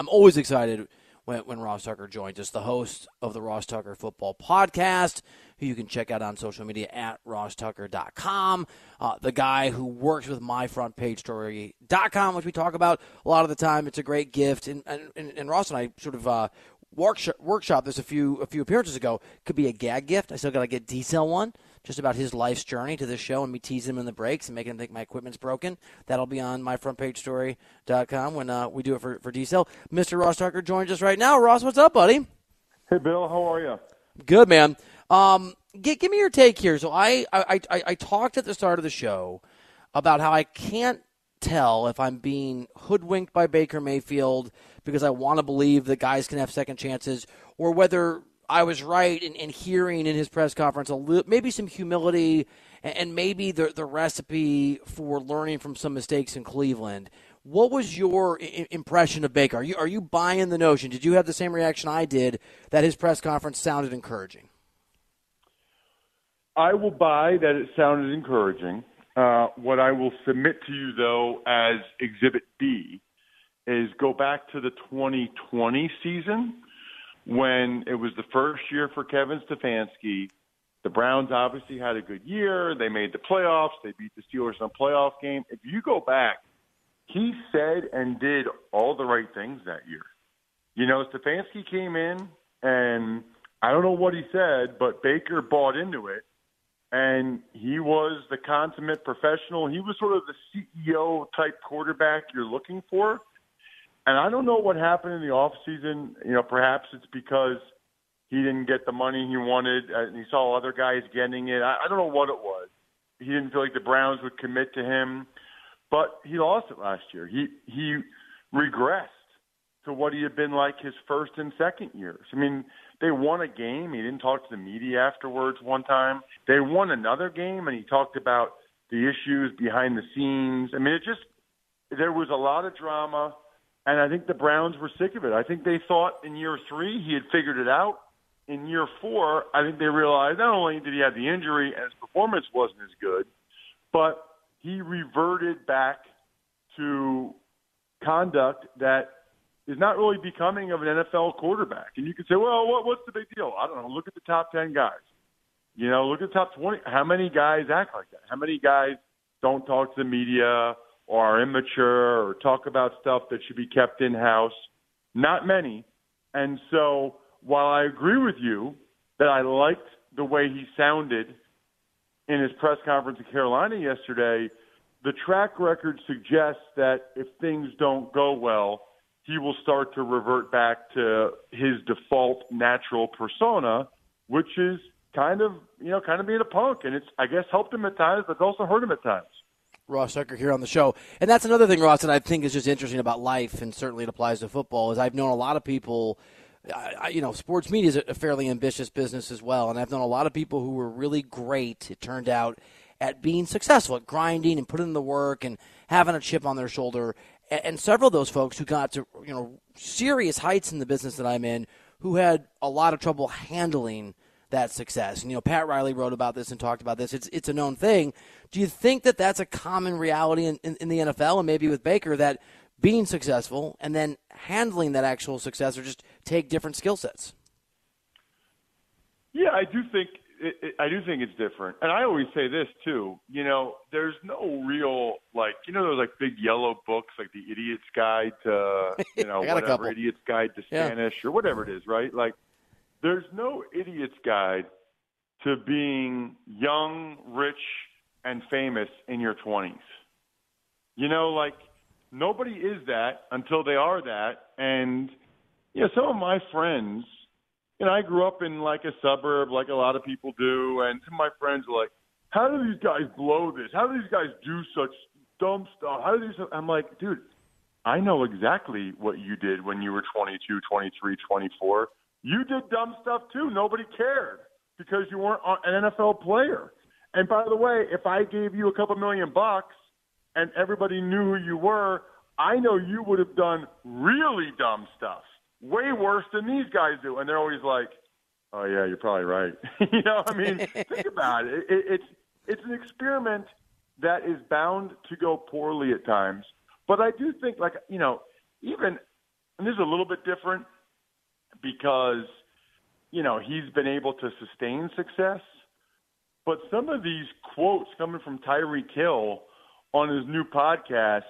I'm always excited when, when Ross Tucker joins us, the host of the Ross Tucker Football Podcast, who you can check out on social media at rosstucker.com. Uh, the guy who works with myfrontpagestory.com, which we talk about a lot of the time. It's a great gift. And, and, and Ross and I sort of uh, workshop, workshop this a few a few appearances ago. Could be a gag gift. I still got to get D-Cell one just about his life's journey to this show and me teasing him in the breaks and making him think my equipment's broken. That'll be on myfrontpagestory.com when uh, we do it for, for D-Cell. Mr. Ross Tucker joins us right now. Ross, what's up, buddy? Hey, Bill. How are you? Good, man. Um, give, give me your take here. So I, I, I, I talked at the start of the show about how I can't tell if I'm being hoodwinked by Baker Mayfield because I want to believe that guys can have second chances or whether I was right in, in hearing in his press conference a little, maybe some humility and, and maybe the, the recipe for learning from some mistakes in Cleveland. What was your I- impression of Baker? Are you are you buying the notion? Did you have the same reaction I did that his press conference sounded encouraging? I will buy that it sounded encouraging. Uh, what I will submit to you, though, as Exhibit B, is go back to the 2020 season when it was the first year for Kevin Stefanski. The Browns obviously had a good year. They made the playoffs. They beat the Steelers in a playoff game. If you go back, he said and did all the right things that year. You know, Stefanski came in, and I don't know what he said, but Baker bought into it, and he was the consummate professional. He was sort of the CEO type quarterback you're looking for. And I don't know what happened in the off season. You know, perhaps it's because he didn't get the money he wanted, uh, and he saw other guys getting it. I, I don't know what it was. He didn't feel like the Browns would commit to him, but he lost it last year. He he regressed to what he had been like his first and second years. I mean, they won a game. He didn't talk to the media afterwards one time. They won another game, and he talked about the issues behind the scenes. I mean, it just there was a lot of drama and I think the Browns were sick of it. I think they thought in year three he had figured it out. In year four, I think they realized not only did he have the injury and his performance wasn't as good, but he reverted back to conduct that is not really becoming of an NFL quarterback. And you could say, well, what, what's the big deal? I don't know. Look at the top 10 guys. You know, look at the top 20. How many guys act like that? How many guys don't talk to the media? Or are immature or talk about stuff that should be kept in house. Not many. And so while I agree with you that I liked the way he sounded in his press conference in Carolina yesterday, the track record suggests that if things don't go well, he will start to revert back to his default natural persona, which is kind of, you know, kind of being a punk. And it's, I guess, helped him at times, but also hurt him at times. Ross Tucker here on the show. And that's another thing, Ross, that I think is just interesting about life, and certainly it applies to football, is I've known a lot of people. I, you know, sports media is a fairly ambitious business as well, and I've known a lot of people who were really great. It turned out at being successful, at grinding and putting in the work and having a chip on their shoulder. And, and several of those folks who got to you know serious heights in the business that I'm in, who had a lot of trouble handling that success. And you know, Pat Riley wrote about this and talked about this. It's it's a known thing. Do you think that that's a common reality in, in, in the NFL and maybe with Baker that being successful and then handling that actual success or just take different skill sets? Yeah, I do think it, it, I do think it's different, and I always say this too. You know, there's no real like you know those like big yellow books like the Idiot's Guide to you know whatever Idiot's Guide to Spanish yeah. or whatever it is, right? Like there's no idiot's guide to being young, rich, and famous in your 20s. You know, like nobody is that until they are that. And, you know, some of my friends, know, I grew up in like a suburb like a lot of people do. And some of my friends are like, how do these guys blow this? How do these guys do such dumb stuff? How do these? I'm like, dude, I know exactly what you did when you were 22, 23, 24. You did dumb stuff too. Nobody cared because you weren't an NFL player. And by the way, if I gave you a couple million bucks and everybody knew who you were, I know you would have done really dumb stuff, way worse than these guys do. And they're always like, "Oh yeah, you're probably right." you know, I mean, think about it. it. It's it's an experiment that is bound to go poorly at times. But I do think, like you know, even and this is a little bit different because you know he's been able to sustain success, but some of these quotes coming from Tyreek Hill on his new podcast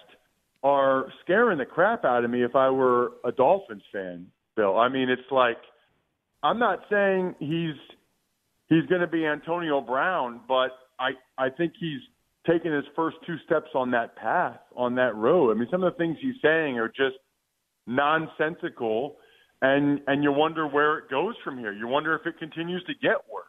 are scaring the crap out of me if I were a Dolphins fan, Bill. I mean, it's like I'm not saying he's he's going to be Antonio Brown, but I I think he's taken his first two steps on that path, on that road. I mean, some of the things he's saying are just nonsensical, and and you wonder where it goes from here. You wonder if it continues to get worse.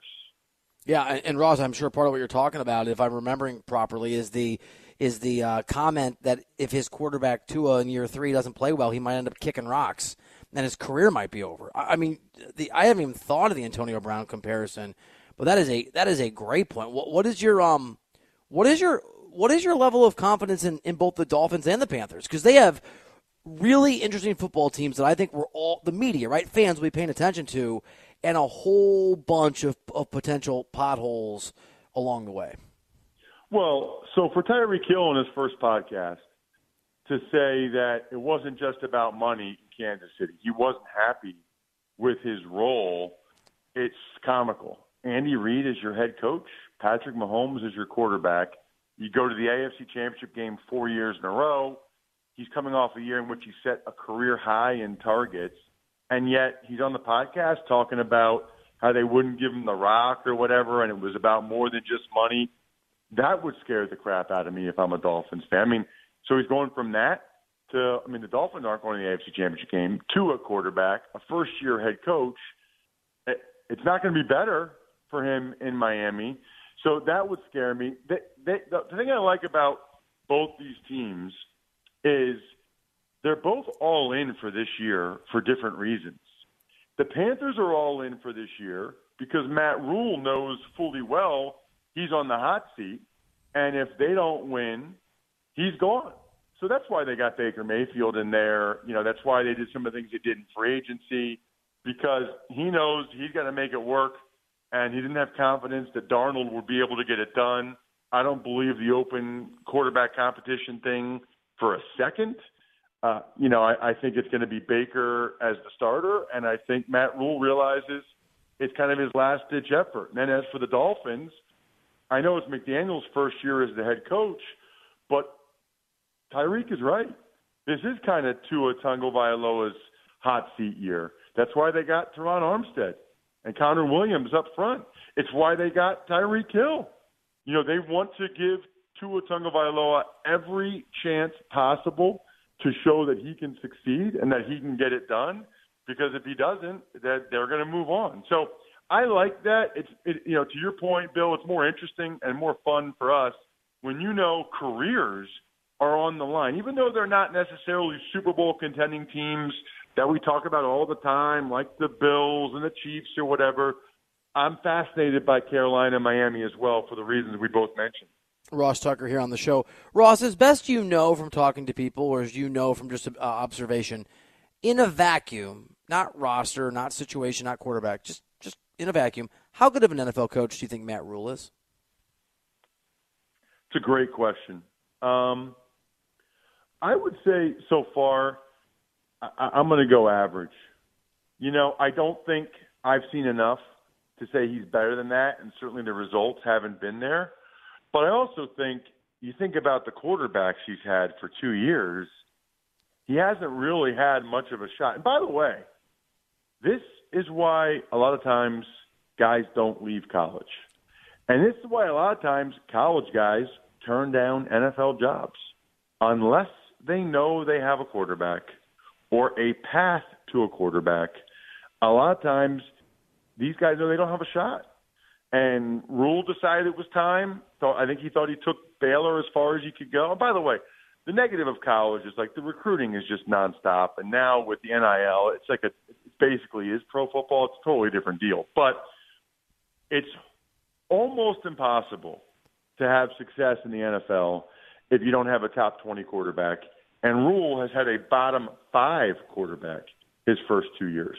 Yeah, and, and Ross, I'm sure part of what you're talking about, if I'm remembering properly, is the is the uh, comment that if his quarterback Tua in year three doesn't play well, he might end up kicking rocks and his career might be over. I, I mean, the I haven't even thought of the Antonio Brown comparison, but that is a that is a great point. What, what is your um, what is your what is your level of confidence in, in both the Dolphins and the Panthers? Because they have really interesting football teams that I think we're all the media, right? Fans will be paying attention to, and a whole bunch of, of potential potholes along the way. Well, so for Tyreek Hill in his first podcast to say that it wasn't just about money in Kansas City, he wasn't happy with his role. It's comical. Andy Reid is your head coach. Patrick Mahomes is your quarterback. You go to the AFC Championship game four years in a row. He's coming off a year in which he set a career high in targets, and yet he's on the podcast talking about how they wouldn't give him the rock or whatever, and it was about more than just money that would scare the crap out of me if I'm a Dolphins fan. I mean, so he's going from that to, I mean, the Dolphins aren't going to the AFC Championship game to a quarterback, a first year head coach. It's not going to be better for him in Miami. So that would scare me. They, they, the, the thing I like about both these teams is they're both all in for this year for different reasons. The Panthers are all in for this year because Matt Rhule knows fully well he's on the hot seat, and if they don't win, he's gone. So that's why they got Baker Mayfield in there. You know, that's why they did some of the things they did in free agency because he knows he's got to make it work, and he didn't have confidence that Darnold would be able to get it done. I don't believe the open quarterback competition thing for a second. Uh, you know, I, I think it's going to be Baker as the starter, and I think Matt Rhule realizes it's kind of his last ditch effort. And then as for the Dolphins, I know it's McDaniel's first year as the head coach, but Tyreek is right. This is kind of Tua Tagovailoa's hot seat year. That's why they got Terron Armstead and Connor Williams up front. It's why they got Tyreek Hill. You know, they want to give Tua Tagovailoa every chance possible to show that he can succeed and that he can get it done. Because if he doesn't, that they're going to move on. So I like that. It's it, you know to your point, Bill. It's more interesting and more fun for us when you know careers are on the line, even though they're not necessarily Super Bowl contending teams that we talk about all the time, like the Bills and the Chiefs or whatever. I'm fascinated by Carolina and Miami as well for the reasons we both mentioned. Ross Tucker here on the show. Ross, as best you know from talking to people, or as you know from just uh, observation, in a vacuum, not roster, not situation, not quarterback, just just in a vacuum, how good of an NFL coach do you think Matt Rhule is? It's a great question. Um, I would say so far, I, I'm going to go average. You know, I don't think I've seen enough to say he's better than that, and certainly the results haven't been there. But I also think you think about the quarterbacks he's had for two years, he hasn't really had much of a shot. And by the way, this is why a lot of times guys don't leave college. And this is why a lot of times college guys turn down NFL jobs unless they know they have a quarterback or a path to a quarterback. A lot of times these guys know they don't have a shot. And Rhule decided it was time. So I think he thought he took Baylor as far as he could go. And by the way, the negative of college is like the recruiting is just nonstop. And now with the NIL, it's like a basically is pro football. It's a totally different deal. But it's almost impossible to have success in the NFL if you don't have a top 20 quarterback. And Rhule has had a bottom five quarterback his first two years.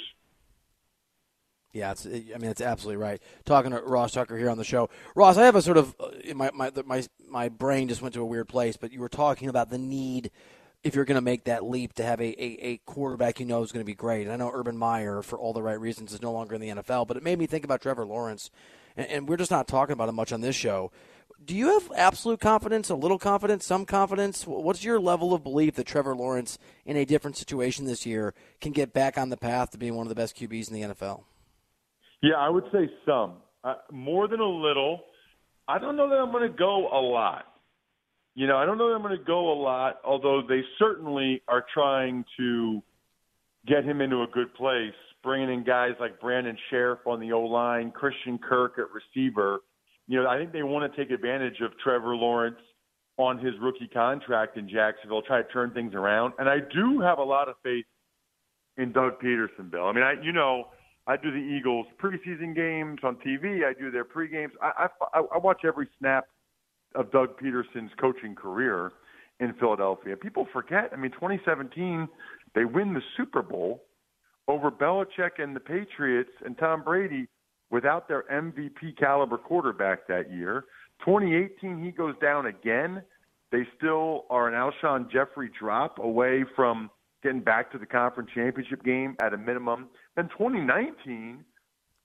Yeah, it's, I mean, it's absolutely right. Talking to Ross Tucker here on the show. Ross, I have a sort of, uh, my, my, my, my brain just went to a weird place, but you were talking about the need if you're going to make that leap to have a, a, a quarterback you know is going to be great. And I know Urban Meyer, for all the right reasons, is no longer in the NFL, but it made me think about Trevor Lawrence. And, and we're just not talking about him much on this show. Do you have absolute confidence, a little confidence, some confidence? What's your level of belief that Trevor Lawrence, in a different situation this year, can get back on the path to being one of the best QBs in the NFL? Yeah, I would say some. Uh, more than a little. I don't know that I'm going to go a lot. You know, I don't know that I'm going to go a lot, although they certainly are trying to get him into a good place, bringing in guys like Brandon Scherff on the O line, Christian Kirk at receiver. You know, I think they want to take advantage of Trevor Lawrence on his rookie contract in Jacksonville, try to turn things around. And I do have a lot of faith in Doug Pederson, Bill. I mean, I you know, I do the Eagles preseason games on TV. I do their pre games. I, I I watch every snap of Doug Pederson's coaching career in Philadelphia. People forget. I mean, 2017, they win the Super Bowl over Belichick and the Patriots and Tom Brady without their MVP caliber quarterback that year. 2018, he goes down again. They still are an Alshon Jeffery drop away from getting back to the conference championship game at a minimum. Then 2019,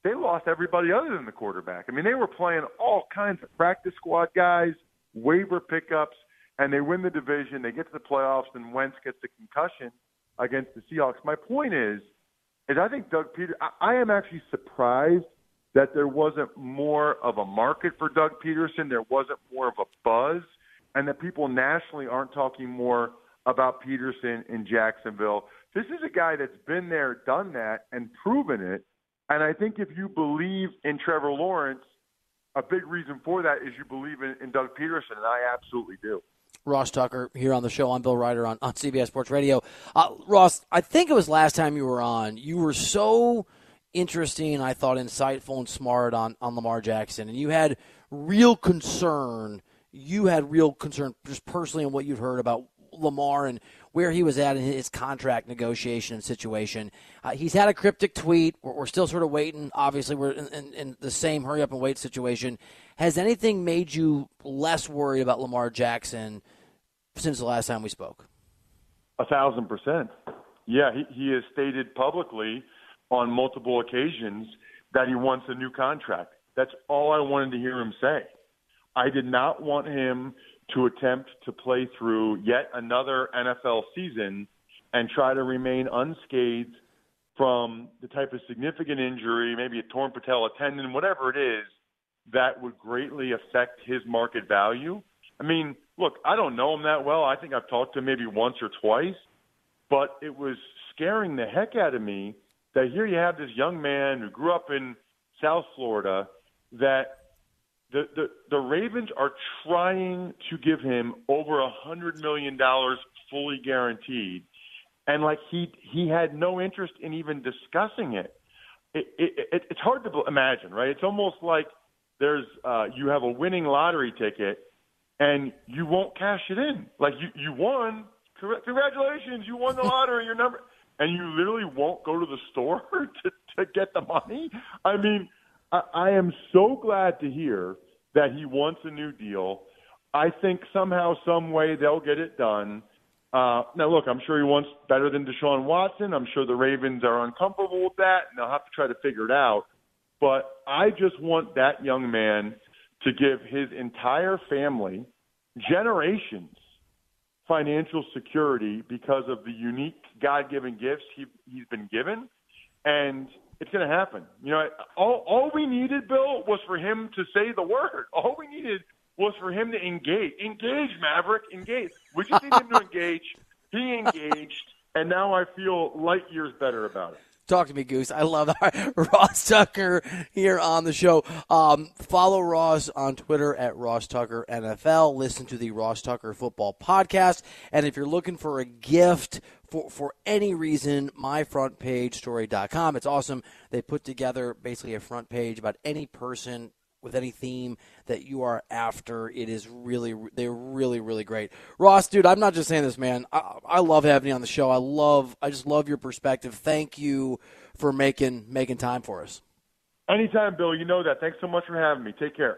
they lost everybody other than the quarterback. I mean, they were playing all kinds of practice squad guys, waiver pickups, and they win the division. They get to the playoffs, and Wentz gets the concussion against the Seahawks. My point is, is I think Doug Peter. I, I am actually surprised that there wasn't more of a market for Doug Pederson. There wasn't more of a buzz, and that people nationally aren't talking more about Pederson in Jacksonville. This is a guy that's been there, done that, and proven it. And I think if you believe in Trevor Lawrence, a big reason for that is you believe in, in Doug Pederson, and I absolutely do. Ross Tucker here on the show. I'm Bill Reiter on, on CBS Sports Radio. Uh, Ross, I think it was last time you were on. You were so interesting, I thought insightful and smart on, on Lamar Jackson, and you had real concern. You had real concern just personally on what you'd heard about Lamar and where he was at in his contract negotiation and situation. Uh, he's had a cryptic tweet. We're, we're, still sort of waiting. Obviously, we're in, in, in, the same hurry up and wait situation. Has anything made you less worried about Lamar Jackson since the last time we spoke? A thousand percent. Yeah, he, he has stated publicly on multiple occasions that he wants a new contract. That's all I wanted to hear him say. I did not want him to attempt to play through yet another NFL season and try to remain unscathed from the type of significant injury, maybe a torn patella tendon, whatever it is, that would greatly affect his market value. I mean, look, I don't know him that well. I think I've talked to him maybe once or twice, but it was scaring the heck out of me that here you have this young man who grew up in South Florida that the, the, the Ravens are trying to give him over a hundred million dollars fully guaranteed, and like he he had no interest in even discussing it. It, it, it it's hard to imagine, right? It's almost like there's uh, you have a winning lottery ticket and you won't cash it in. Like you you won, congratulations, you won the lottery. Your number, and you literally won't go to the store to to get the money. I mean I, I am so glad to hear that he wants a new deal. I think somehow, some way, they'll get it done. Uh, now, look, I'm sure he wants better than Deshaun Watson. I'm sure the Ravens are uncomfortable with that, and they'll have to try to figure it out. But I just want that young man to give his entire family, generations, financial security because of the unique God-given gifts he, he's been given. And it's going to happen. You know, all all we needed, Bill, was for him to say the word. All we needed was for him to engage. Engage, Maverick. Engage. We just need him to engage. He engaged, and now I feel light years better about it. Talk to me, Goose. I love that. Ross Tucker here on the show. Um, follow Ross on Twitter at Ross Tucker NFL. Listen to the Ross Tucker Football Podcast. And if you're looking for a gift for, for any reason, myfrontpagestory.com. It's awesome. They put together basically a front page about any person with any theme that you are after. It is really, they're really, really great. Ross, dude, I'm not just saying this, man. I, I love having you on the show. I love, I just love your perspective. Thank you for making making time for us. Anytime, Bill. You know that. Thanks so much for having me. Take care.